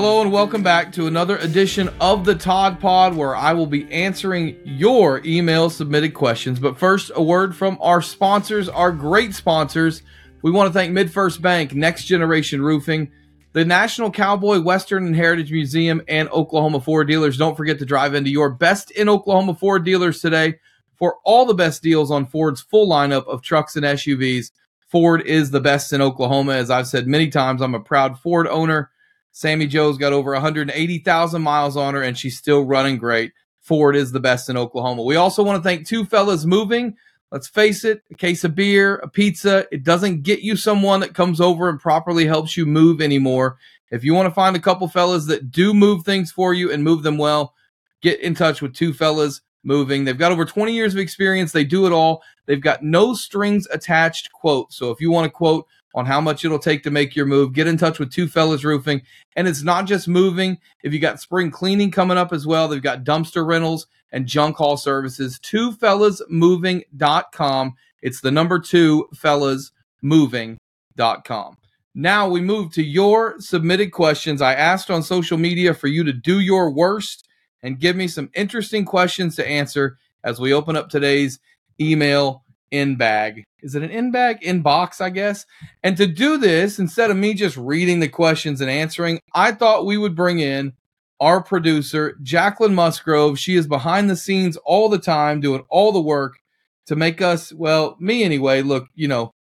Hello and welcome back to another edition of the Todd Pod where I will be answering your email submitted questions. But first, a word from our sponsors, our great sponsors. We want to thank MidFirst Bank, Next Generation Roofing, the National Cowboy Western and Heritage Museum, and Oklahoma Ford dealers. Don't forget to drive into your best in Oklahoma Ford dealers today for all the best deals on Ford's full lineup of trucks and SUVs. Ford is the best in Oklahoma. As I've said many times, I'm a proud Ford owner. Sammy Joe's got over 180,000 miles on her and she's still running great. Ford is the best in Oklahoma. We also want to thank Two Fellas Moving. Let's face it, a case of beer, a pizza, it doesn't get you someone that comes over and properly helps you move anymore. If you want to find a couple fellas that do move things for you and move them well, get in touch with Two Fellas Moving. They've got over 20 years of experience. They do it all. They've got no strings attached quote. So if you want to quote on how much it'll take to make your move, get in touch with Two Fellas Roofing. And it's not just moving. If you got spring cleaning coming up as well, they've got dumpster rentals and junk haul services. Two fellasmoving.com. It's the number two fellasmoving.com. Now we move to your submitted questions. I asked on social media for you to do your worst and give me some interesting questions to answer as we open up today's email in bag. Is it an in bag? Inbox, I guess. And to do this, instead of me just reading the questions and answering, I thought we would bring in our producer, Jacquelyn Musgrove. She is behind the scenes all the time, doing all the work to make us, well, me anyway, look, you know,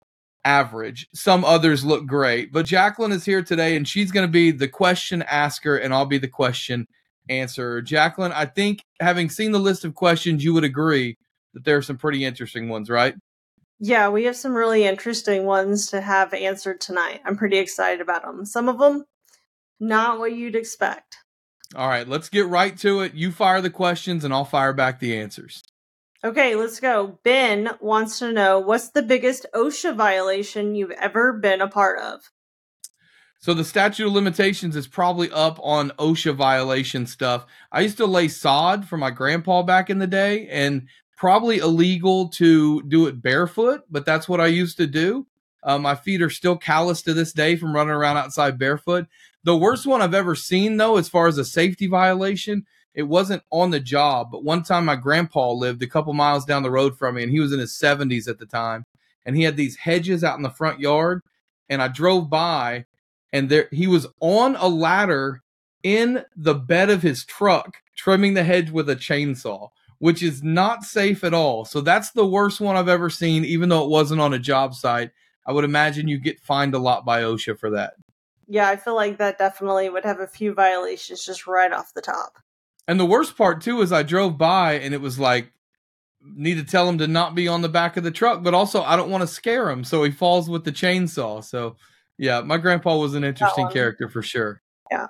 average. Some others look great. But Jacquelyn is here today and she's going to be the question asker and I'll be the question answerer. Jacquelyn, I think having seen the list of questions, you would agree that there are some pretty interesting ones, right? Yeah, we have some really interesting ones to have answered tonight. I'm pretty excited about them. Some of them, not what you'd expect. All right, let's get right to it. You fire the questions and I'll fire back the answers. Okay, let's go. Ben wants to know what's the biggest OSHA violation you've ever been a part of? So the statute of limitations is probably up on OSHA violation stuff. I used to lay sod for my grandpa back in the day, and probably illegal to do it barefoot, but that's what I used to do. Uh, my feet are still calloused to this day from running around outside barefoot. The worst one I've ever seen, though, as far as a safety violation, it wasn't on the job, but one time my grandpa lived a couple miles down the road from me, and he was in his 70s at the time, and he had these hedges out in the front yard, and I drove by, and there he was on a ladder in the bed of his truck, trimming the hedge with a chainsaw which is not safe at all. So that's the worst one I've ever seen, even though it wasn't on a job site. I would imagine you get fined a lot by OSHA for that. Yeah, I feel like that definitely would have a few violations just right off the top. And the worst part too is I drove by and it was like need to tell him to not be on the back of the truck, but also I don't want to scare him, so he falls with the chainsaw. So yeah, my grandpa was an interesting character for sure. Yeah.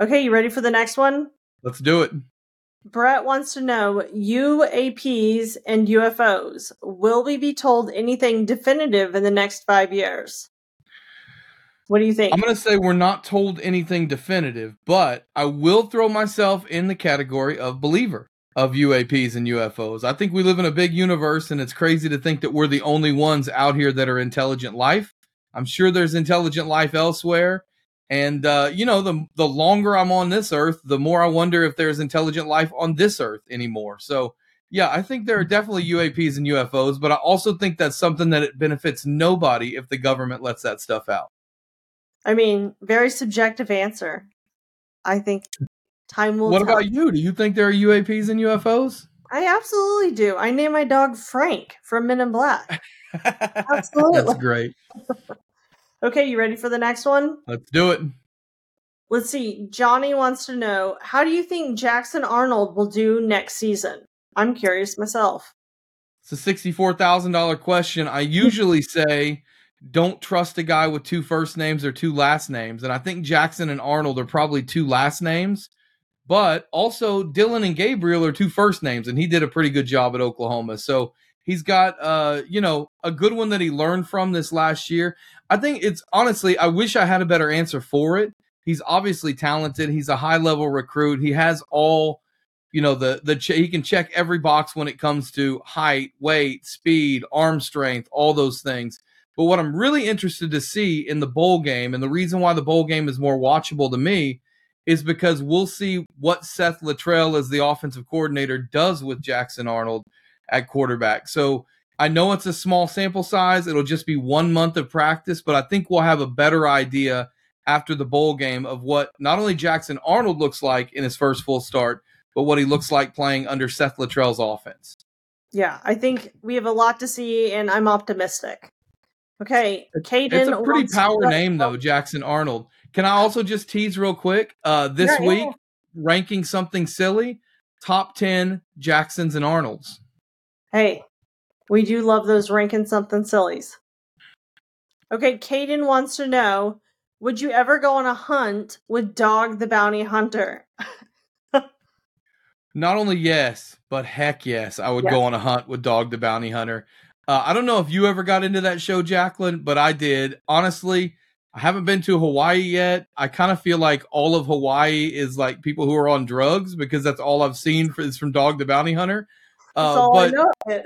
Okay, you ready for the next one? Let's do it. Brett wants to know UAPs and UFOs. Will we be told anything definitive in the next five years? What do you think? I'm going to say we're not told anything definitive, but I will throw myself in the category of believer of UAPs and UFOs. I think we live in a big universe, and it's crazy to think that we're the only ones out here that are intelligent life. I'm sure there's intelligent life elsewhere. And uh, you know, the the longer I'm on this earth, the more I wonder if there's intelligent life on this earth anymore. So yeah, I think there are definitely UAPs and UFOs, but I also think that's something that it benefits nobody if the government lets that stuff out. I mean, very subjective answer. I think time will. What tell. about you? Do you think there are UAPs and UFOs? I absolutely do. I named my dog Frank from Men in Black. absolutely, that's great. Okay, you ready for the next one? Let's do it. Let's see. Johnny wants to know how do you think Jackson Arnold will do next season? I'm curious myself. It's a $64,000 question. I usually say don't trust a guy with two first names or two last names. And I think Jackson and Arnold are probably two last names. But also, Dillon and Gabriel are two first names, and he did a pretty good job at Oklahoma. So He's got uh, you know, a good one that he learned from this last year. I think it's honestly, I wish I had a better answer for it. He's obviously talented. He's a high level recruit. He has all, you know, the the ch- he can check every box when it comes to height, weight, speed, arm strength, all those things. But what I'm really interested to see in the bowl game, and the reason why the bowl game is more watchable to me, is because we'll see what Seth Littrell as the offensive coordinator does with Jackson Arnold at quarterback. So I know it's a small sample size. It'll just be one month of practice, but I think we'll have a better idea after the bowl game of what not only Jackson Arnold looks like in his first full start, but what he looks like playing under Seth Littrell's offense. Yeah, I think we have a lot to see, and I'm optimistic. Okay, Caden. It's a pretty power name though, Jackson Arnold. Can I also just tease real quick? Uh, this yeah, week, yeah. ranking something silly, top ten Jacksons and Arnolds. Hey, we do love those ranking something sillies. Okay, Caden wants to know: Would you ever go on a hunt with Dog the Bounty Hunter? Not only yes, but heck yes, I would yeah. go on a hunt with Dog the Bounty Hunter. Uh, I don't know if you ever got into that show, Jacquelyn, but I did. Honestly, I haven't been to Hawaii yet. I kind of feel like all of Hawaii is like people who are on drugs because that's all I've seen for, is from Dog the Bounty Hunter. Uh, but I know.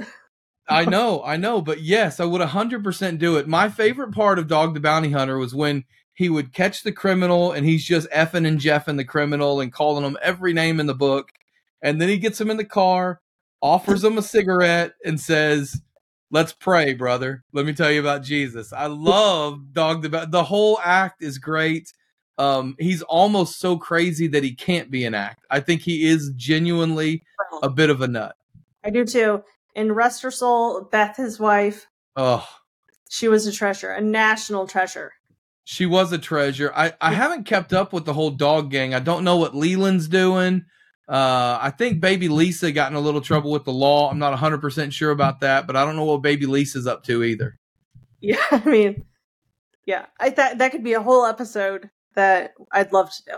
I know, I know, but yes, I would 100% do it. My favorite part of Dog the Bounty Hunter was when he would catch the criminal and he's just effing and jeffing the criminal and calling him every name in the book. And then he gets him in the car, offers him a cigarette, and says, Let's pray, brother. Let me tell you about Jesus. I love Dog the Bounty. The whole act is great. Um, he's almost so crazy that he can't be an act. I think he is genuinely a bit of a nut. I do too. And rest her soul, Beth, his wife. Oh, she was a treasure, a national treasure. She was a treasure. I, I haven't kept up with the whole dog gang. I don't know what Leland's doing. Uh, I think baby Lyssa got in a little trouble with the law. I'm not 100% sure about that, but I don't know what baby Lyssa's up to either. Yeah, I mean, yeah, I thought that could be a whole episode that I'd love to do.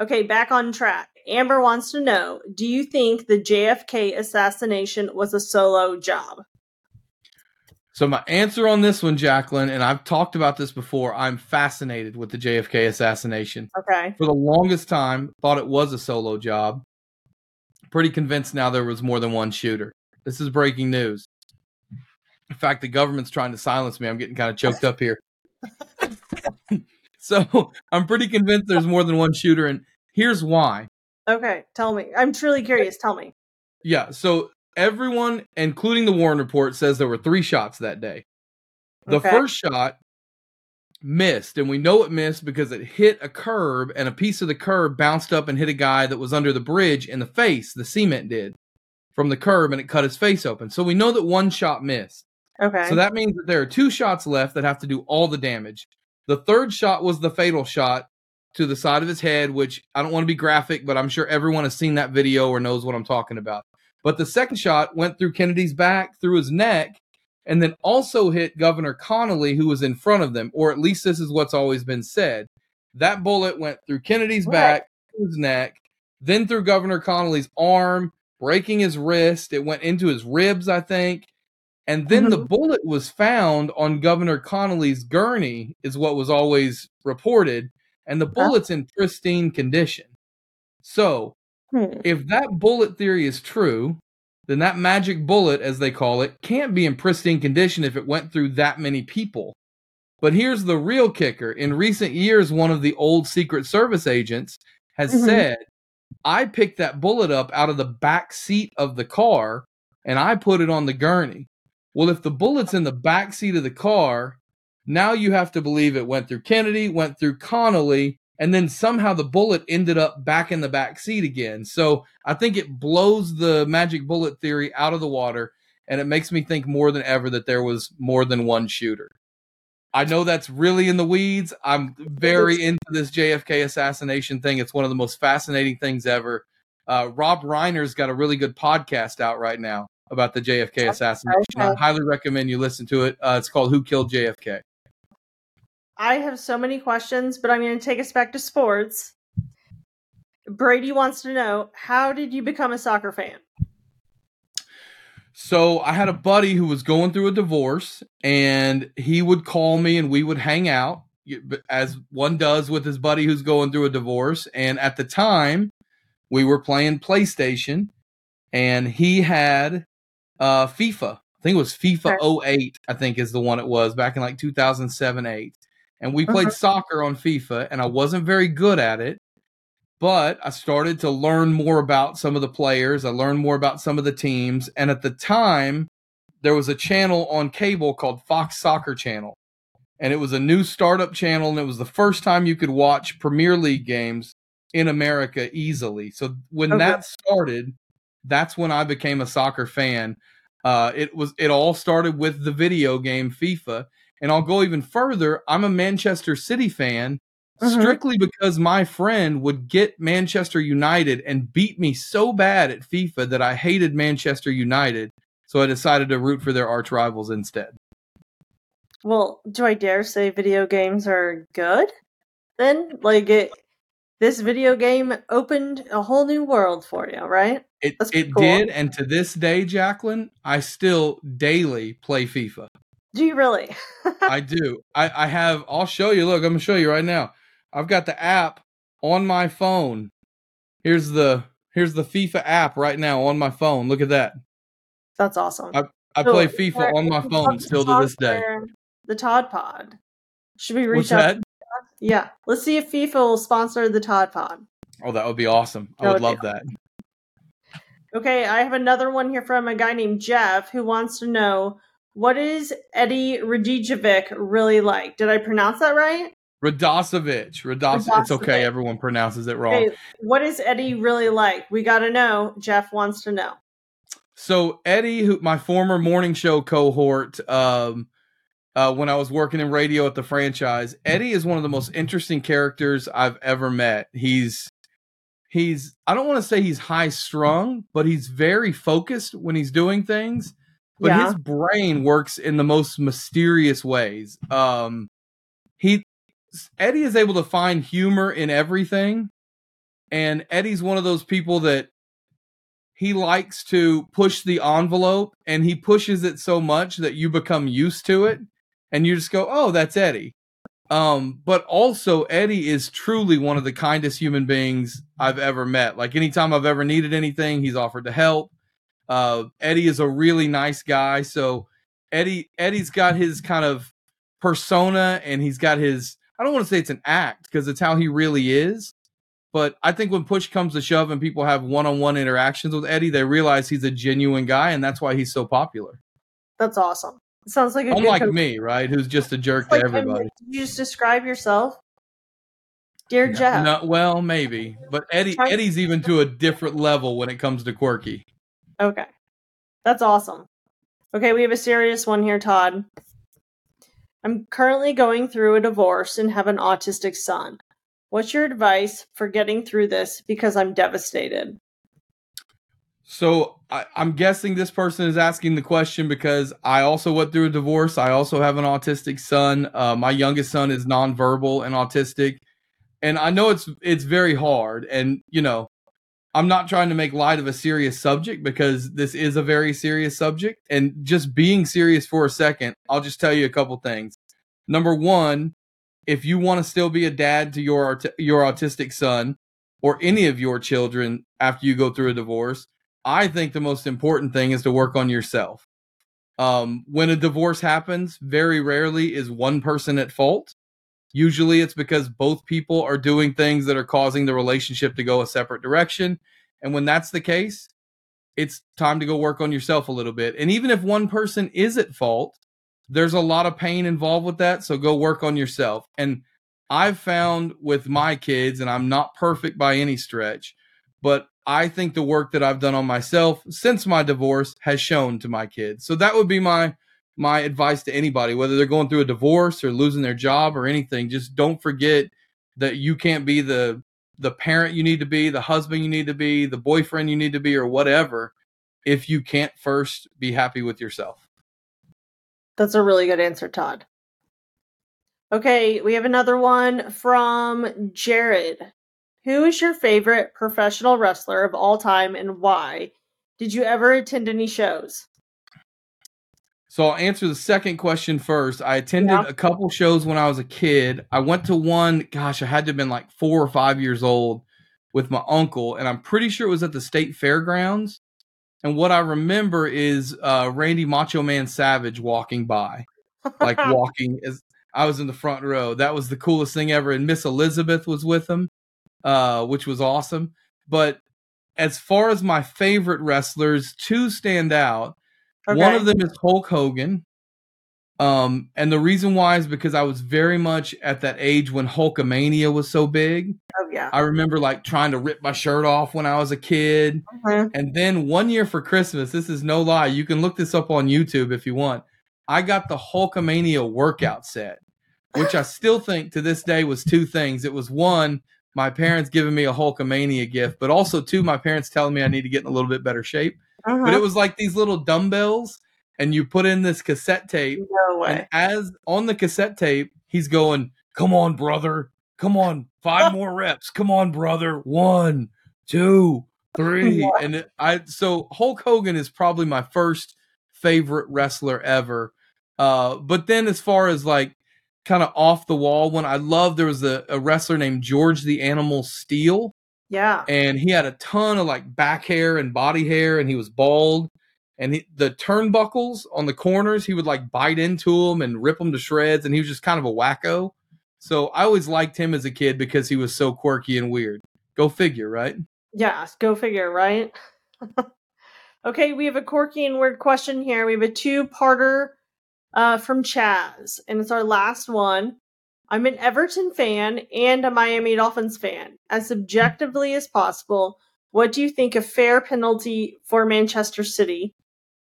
Okay, back on track. Amber wants to know Do you think the JFK assassination was a solo job? So, my answer on this one, Jacquelyn, and I've talked about this before, I'm fascinated with the JFK assassination. Okay. For the longest time, thought it was a solo job pretty convinced now there was more than one shooter. This is breaking news. In fact, the government's trying to silence me. I'm getting kind of choked up here. so I'm pretty convinced there's more than one shooter, and here's why. Okay, tell me. I'm truly curious. Tell me. Yeah, so everyone, including the Warren Report, says there were three shots that day. The okay. first shot missed, and we know it missed because it hit a curb, and a piece of the curb bounced up and hit a guy that was under the bridge in the face. The cement did from the curb, and it cut his face open. So we know that one shot missed. Okay. So that means that there are two shots left that have to do all the damage. The third shot was the fatal shot to the side of his head, which I don't want to be graphic, but I'm sure everyone has seen that video or knows what I'm talking about. But the second shot went through Kennedy's back, through his neck, and then also hit Governor Connally, who was in front of them, or at least this is what's always been said. That bullet went through Kennedy's right. back, his neck, then through Governor Connally's arm, breaking his wrist. It went into his ribs, I think. And then mm-hmm. the bullet was found on Governor Connally's gurney, is what was always reported. And the bullet's in pristine condition. So, hmm. if that bullet theory is true, then that magic bullet, as they call it, can't be in pristine condition if it went through that many people. But here's the real kicker. In recent years, one of the old Secret Service agents has mm-hmm. said, I picked that bullet up out of the back seat of the car and I put it on the gurney. Well, if the bullet's in the back seat of the car, now you have to believe it went through Kennedy, went through Connally, and then somehow the bullet ended up back in the back seat again. So I think it blows the magic bullet theory out of the water, and it makes me think more than ever that there was more than one shooter. I know that's really in the weeds. I'm very into this JFK assassination thing. It's one of the most fascinating things ever. Uh, Rob Reiner's got a really good podcast out right now about the JFK assassination. I highly recommend you listen to it. Uh, it's called Who Killed JFK. I have so many questions, but I'm going to take us back to sports. Brady wants to know how did you become a soccer fan? So I had a buddy who was going through a divorce, and he would call me, and we would hang out as one does with his buddy who's going through a divorce. And at the time, we were playing PlayStation, and he had uh, FIFA. I think it was FIFA 08, I think is the one it was back in like 2007 8 and we played uh-huh. soccer on FIFA, and I wasn't very good at it. but I started to learn more about some of the players. I learned more about some of the teams. And at the time, there was a channel on cable called Fox Soccer Channel. And it was a new startup channel, and it was the first time you could watch Premier League games in America easily. So when Okay. that started, that's when I became a soccer fan. Uh, it was it all started with the video game FIFA, and I'll go even further. I'm a Manchester City fan Mhm. strictly because my friend would get Manchester United and beat me so bad at FIFA that I hated Manchester United. So I decided to root for their arch rivals instead. Well, do I dare say video games are good? Then, like it, this video game opened a whole new world for you, right? It That's it cool. did, and to this day, Jacquelyn, I still daily play FIFA. Do you really? I do. I, I have. I'll show you. Look, I'm gonna show you right now. I've got the app on my phone. Here's the here's the FIFA app right now on my phone. Look at that. That's awesome. I So, play FIFA on my phone still to this day. The Todd Pod. Should we reach What's out? that? Yeah, let's see if FIFA will sponsor the Todd Pod. Oh, that would be awesome. I That would would love that. Okay, I have another one here from a guy named Jeff who wants to know what is Eddie Radicevic really like? Did I pronounce that right? Radosovic. Rados- It's okay. Everyone pronounces it wrong. Okay, what is Eddie really like? We got to know. Jeff wants to know. So Eddie, who my former morning show cohort, um, uh, when I was working in radio at the franchise, Eddie is one of the most interesting characters I've ever met. He's he's I don't want to say he's high strung, but he's very focused when he's doing things. But Yeah. his brain works in the most mysterious ways. Um, he Eddie is able to find humor in everything, and Eddie's one of those people that he likes to push the envelope and he pushes it so much that you become used to it and you just go, "Oh, that's Eddie." Um, but also Eddie is truly one of the kindest human beings I've ever met. Like anytime I've ever needed anything, he's offered to help. Uh, Eddie is a really nice guy. So Eddie Eddie's got his kind of persona and he's got his I don't want to say it's an act because it's how he really is. But I think when push comes to shove and people have one-on-one interactions with Eddie, they realize he's a genuine guy, and that's why he's so popular. That's awesome. Sounds like a Unlike good me, right? Who's just a jerk to everybody. Did you just describe yourself? Dear Jeff. No, well, maybe, but Eddie Eddie's even to a different level when it comes to quirky. Okay. That's awesome. Okay, we have a serious one here, Todd. I'm currently going through a divorce and have an autistic son. What's your advice for getting through this because I'm devastated? So I, I'm guessing this person is asking the question because I also went through a divorce. I also have an autistic son. Uh, my youngest son is nonverbal and autistic, and I know it's it's very hard. And you know, I'm not trying to make light of a serious subject because this is a very serious subject. And just being serious for a second, I'll just tell you a couple things. Number one, if you want to still be a dad to your your autistic son or any of your children after you go through a divorce, I think the most important thing is to work on yourself. Um, when a divorce happens, very rarely is one person at fault. Usually it's because both people are doing things that are causing the relationship to go a separate direction. And when that's the case, it's time to go work on yourself a little bit. And even if one person is at fault, there's a lot of pain involved with that. So go work on yourself. And I've found with my kids, and I'm not perfect by any stretch, but I think the work that I've done on myself since my divorce has shown to my kids. So that would be my my advice to anybody, whether they're going through a divorce or losing their job or anything. Just don't forget that you can't be the the parent you need to be, the husband you need to be, the boyfriend you need to be, or whatever, if you can't first be happy with yourself. That's a really good answer, Todd. Okay, we have another one from Jared. Who is your favorite professional wrestler of all time and why? Did you ever attend any shows? So I'll answer the second question first. I attended Yeah. a couple shows when I was a kid. I went to one, gosh, I had to have been like four or five years old with my uncle, and I'm pretty sure it was at the state fairgrounds. And what I remember is uh, Randy Macho Man Savage walking by, like walking as I was in the front row. That was the coolest thing ever. And Miss Elizabeth was with him. Uh, which was awesome. But as far as my favorite wrestlers, two stand out. Okay. One of them is Hulk Hogan. Um, and the reason why is because I was very much at that age when Hulkamania was so big. Oh yeah. I remember like trying to rip my shirt off when I was a kid. Mm-hmm. And then one year for Christmas, this is no lie, you can look this up on YouTube if you want. I got the Hulkamania workout set, which I still think to this day was two things. It was one, my parents giving me a Hulkamania gift, but also two, my parents telling me I need to get in a little bit better shape. Uh-huh. But it was like these little dumbbells and you put in this cassette tape. No way. And as on the cassette tape, he's going, "Come on, brother. Come on, five more reps. Come on, brother. One, two, three. And it, I so Hulk Hogan is probably my first favorite wrestler ever. Uh, but then as far as like kind of off the wall one, I love there was a, a wrestler named George the Animal Steele. Yeah. And he had a ton of like back hair and body hair, and he was bald and he, the turnbuckles on the corners, he would like bite into them and rip them to shreds, and he was just kind of a wacko. So I always liked him as a kid because he was so quirky and weird. Go figure, right? Yeah, go figure, right? okay, we have a quirky and weird question here. We have a two-parter uh, from Chaz, and it's our last one. I'm an Everton fan and a Miami Dolphins fan. As objectively as possible, what do you think a fair penalty for Manchester City?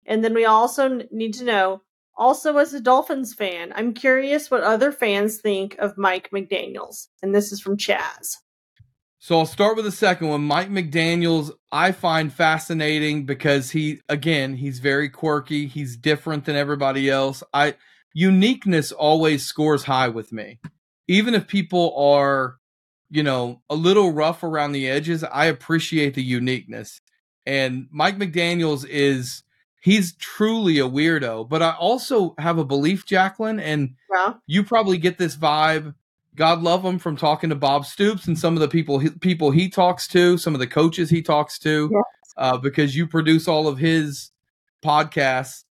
And then we also need to know, also as a Dolphins fan, I'm curious what other fans think of Mike McDaniels. And this is from Chaz. So I'll start with the second one. Mike McDaniels, I find fascinating because he, again, he's very quirky. He's different than everybody else. I uniqueness always scores high with me. Even if people are, you know, a little rough around the edges, I appreciate the uniqueness. And Mike McDaniels is he's truly a weirdo. But I also have a belief, Jacquelyn, and yeah. you probably get this vibe. God love him from talking to Bob Stoops and some of the people he, people he talks to, some of the coaches he talks to, yes. uh, because you produce all of his podcasts.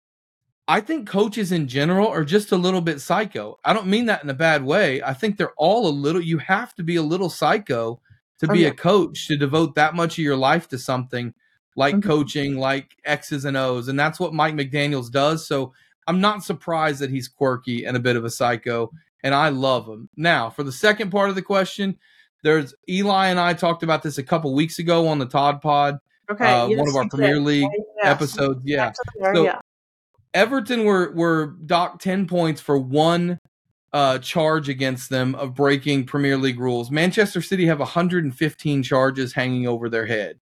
I think coaches in general are just a little bit psycho. I don't mean that in a bad way. I think they're all a little. You have to be a little psycho to oh, be yeah. a coach to devote that much of your life to something like mm-hmm. coaching, like X's and O's. And that's what Mike McDaniels does. So I'm not surprised that he's quirky and a bit of a psycho. And I love him. Now, for the second part of the question, there's Eli and I talked about this a couple weeks ago on the Todd Pod. Okay. Uh, yes, one of our Premier did. League yes. episodes. Yeah. so yeah. Everton were were docked ten points for one uh, charge against them of breaking Premier League rules. Manchester City have 115 charges hanging over their head.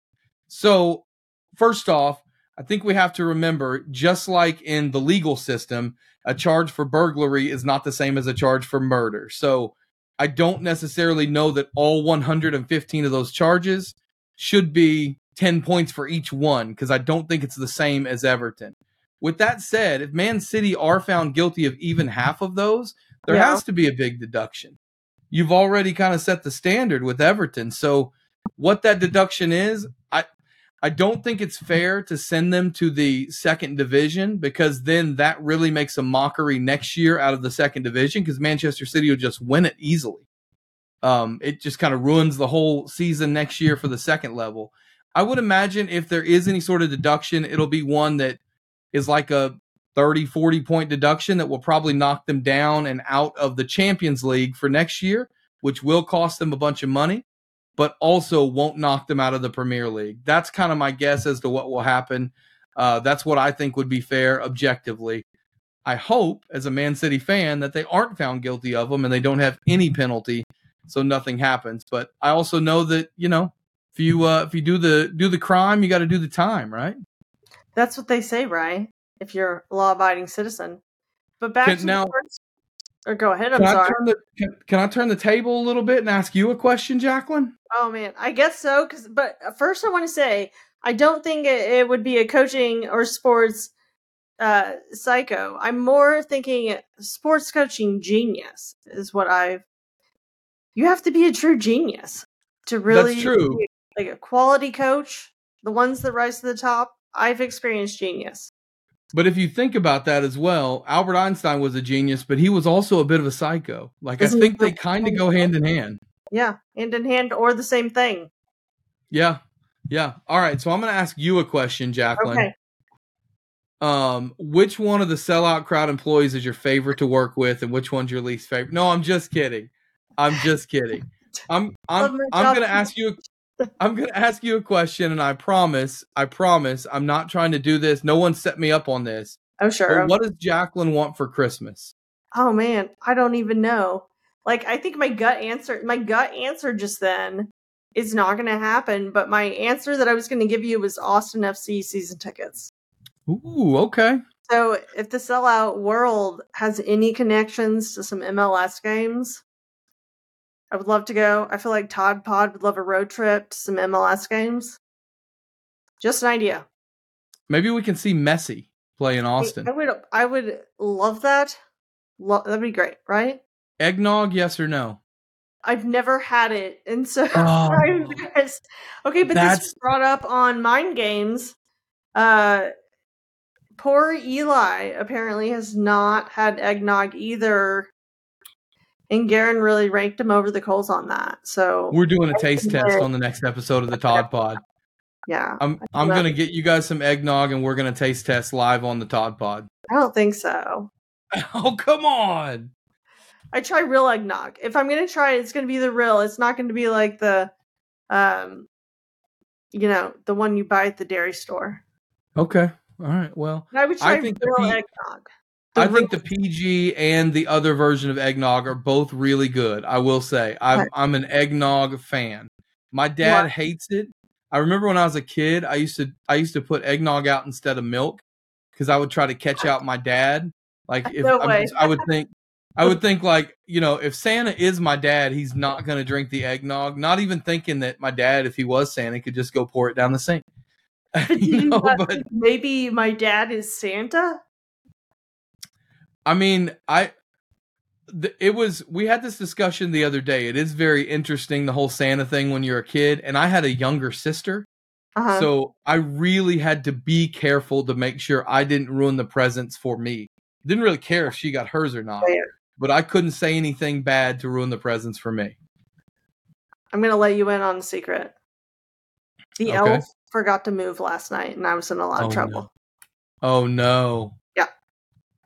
So first off, I think we have to remember just like in the legal system, a charge for burglary is not the same as a charge for murder. So I don't necessarily know that all 115 of those charges should be 10 points for each one because I don't think it's the same as Everton. With that said, if Man City are found guilty of even half of those, there yeah. has to be a big deduction. You've already kind of set the standard with Everton. So what that deduction is, I don't think it's fair to send them to the second division because then that really makes a mockery next year out of the second division because Manchester City will just win it easily. Um, it just kind of ruins the whole season next year for the second level. I would imagine if there is any sort of deduction, it'll be one that is like a 30, 40 point deduction that will probably knock them down and out of the Champions League for next year, which will cost them a bunch of money but also won't knock them out of the Premier League. That's kind of my guess as to what will happen. Uh, that's what I think would be fair objectively. I hope, as a Man City fan, that they aren't found guilty of them and they don't have any penalty, so nothing happens. But I also know that you know, if you uh, if you do the do the crime, you got to do the time, right? That's what they say, right? If you're a law-abiding citizen. But back can, to now, first, or go ahead. I'm can sorry. I the, can, can I turn the table a little bit and ask you a question, Jacquelyn? Oh man, I guess so. Cause, but first, I want to say I don't think it, it, would be a coaching or sports uh, psycho. I'm more thinking sports coaching genius is what I've. You have to be a true genius to really. That's true. like a quality coach, the ones that rise to the top. I've experienced genius. But if you think about that as well, Albert Einstein was a genius, but he was also a bit of a psycho. Like Isn't I think they kind of go hand in hand. Yeah, hand in hand or the same thing. Yeah. Yeah. All right. So I'm going to ask you a question, Jacquelyn. Okay. Um, which one of the sellout crowd employees is your favorite to work with, and which one's your least favorite? No, I'm just kidding. I'm just kidding. I'm I'm I'm gonna ask you. I'm gonna ask you a question, and I promise, I promise, I'm not trying to do this. No one set me up on this. Oh sure. But what does Jacquelyn want for Christmas? Oh man, I don't even know. Like I think my gut answer my gut answer just then is not going to happen, but my answer that I was going to give you was Austin FC season tickets. Ooh, okay. So, if the sellout world has any connections to some MLS games, I would love to go. I feel like Todd Pod would love a road trip to some MLS games. Just an idea. Maybe we can see Messi play in Austin. I would I would love that. Lo- that'd be great, right? Eggnog, yes or no? I've never had it, and so Oh. I'm embarrassed. Okay, but this was brought up on Mind Games. Uh, poor Eli apparently has not had eggnog either, and Garen really raked him over the coals on that. So We're doing a taste test on the next episode of the Todd Pod. yeah, I'm I'm gonna get you guys some eggnog, and we're gonna taste test live on the Todd Pod. I don't think so. Oh come on! I try real eggnog. If I'm gonna try it, it's gonna be the real. It's not gonna be like the, um, you know, the one you buy at the dairy store. Okay, all right. Well, I would I try think real eggnog. I think the PG and the other version of eggnog are both really good. I will say, I'm I'm an eggnog fan. My dad are. hates it. I remember when I was a kid, I used to I used to put eggnog out instead of milk because I would try to catch out my dad. Like if No I, I would think. I would think like you know if Santa is my dad, he's not going to drink the eggnog. Not even thinking that my dad, if he was Santa, could just go pour it down the sink. you know, but maybe my dad is Santa. I mean, I it was we had this discussion the other day. It is very interesting the whole Santa thing when you're a kid, and I had a younger sister, Uh-huh. so I really had to be careful to make sure I didn't ruin the presents for me. Didn't really care if she got hers or not, but I couldn't say anything bad to ruin the presents for me. I'm gonna let you in on a secret. The Okay. elf forgot to move last night, and I was in a lot of Oh, trouble. no. Oh no.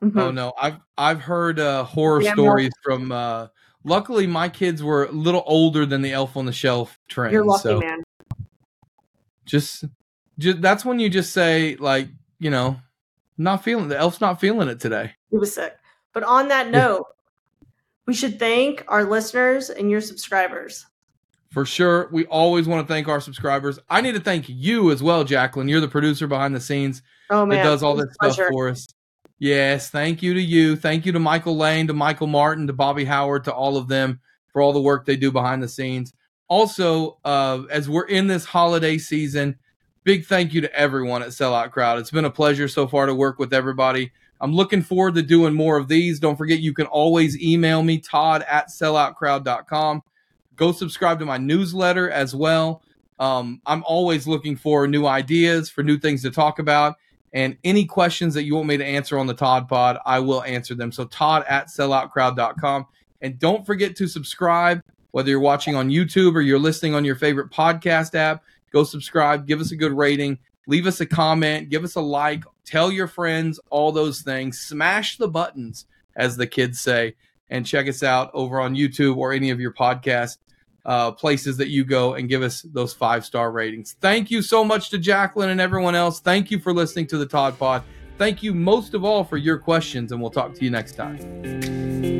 Mhm. Oh no, I've I've heard uh, horror Yeah, stories from. Uh, luckily, my kids were a little older than the Elf on the Shelf trend. You're lucky, so man. just, just that's when you just say like, you know, not feeling the elf's not feeling it today. He was sick. But on that note, we should thank our listeners and your subscribers. For sure, we always want to thank our subscribers. I need to thank you as well, Jacquelyn. You're the producer behind the scenes Oh man, that does all this stuff for us. Yes, thank you to you. Thank you to Michael Lane, to Michael Martin, to Bobby Howard, to all of them for all the work they do behind the scenes. Also, uh, as we're in this holiday season, big thank you to everyone at Sellout Crowd. It's been a pleasure so far to work with everybody. I'm looking forward to doing more of these. Don't forget, you can always email me, Todd at selloutcrowd.com. Go subscribe to my newsletter as well. Um, I'm always looking for new ideas, for new things to talk about. And any questions that you want me to answer on the Todd Pod, I will answer them. So Todd at selloutcrowd.com. And don't forget to subscribe, whether you're watching on YouTube or you're listening on your favorite podcast app. Go subscribe, give us a good rating, leave us a comment, give us a like, tell your friends, all those things. Smash the buttons, as the kids say, and check us out over on YouTube or any of your podcast uh, places that you go and give us those five star ratings. Thank you so much to Jacquelyn and everyone else. Thank you for listening to the Todd Pod. Thank you most of all for your questions, and we'll talk to you next time.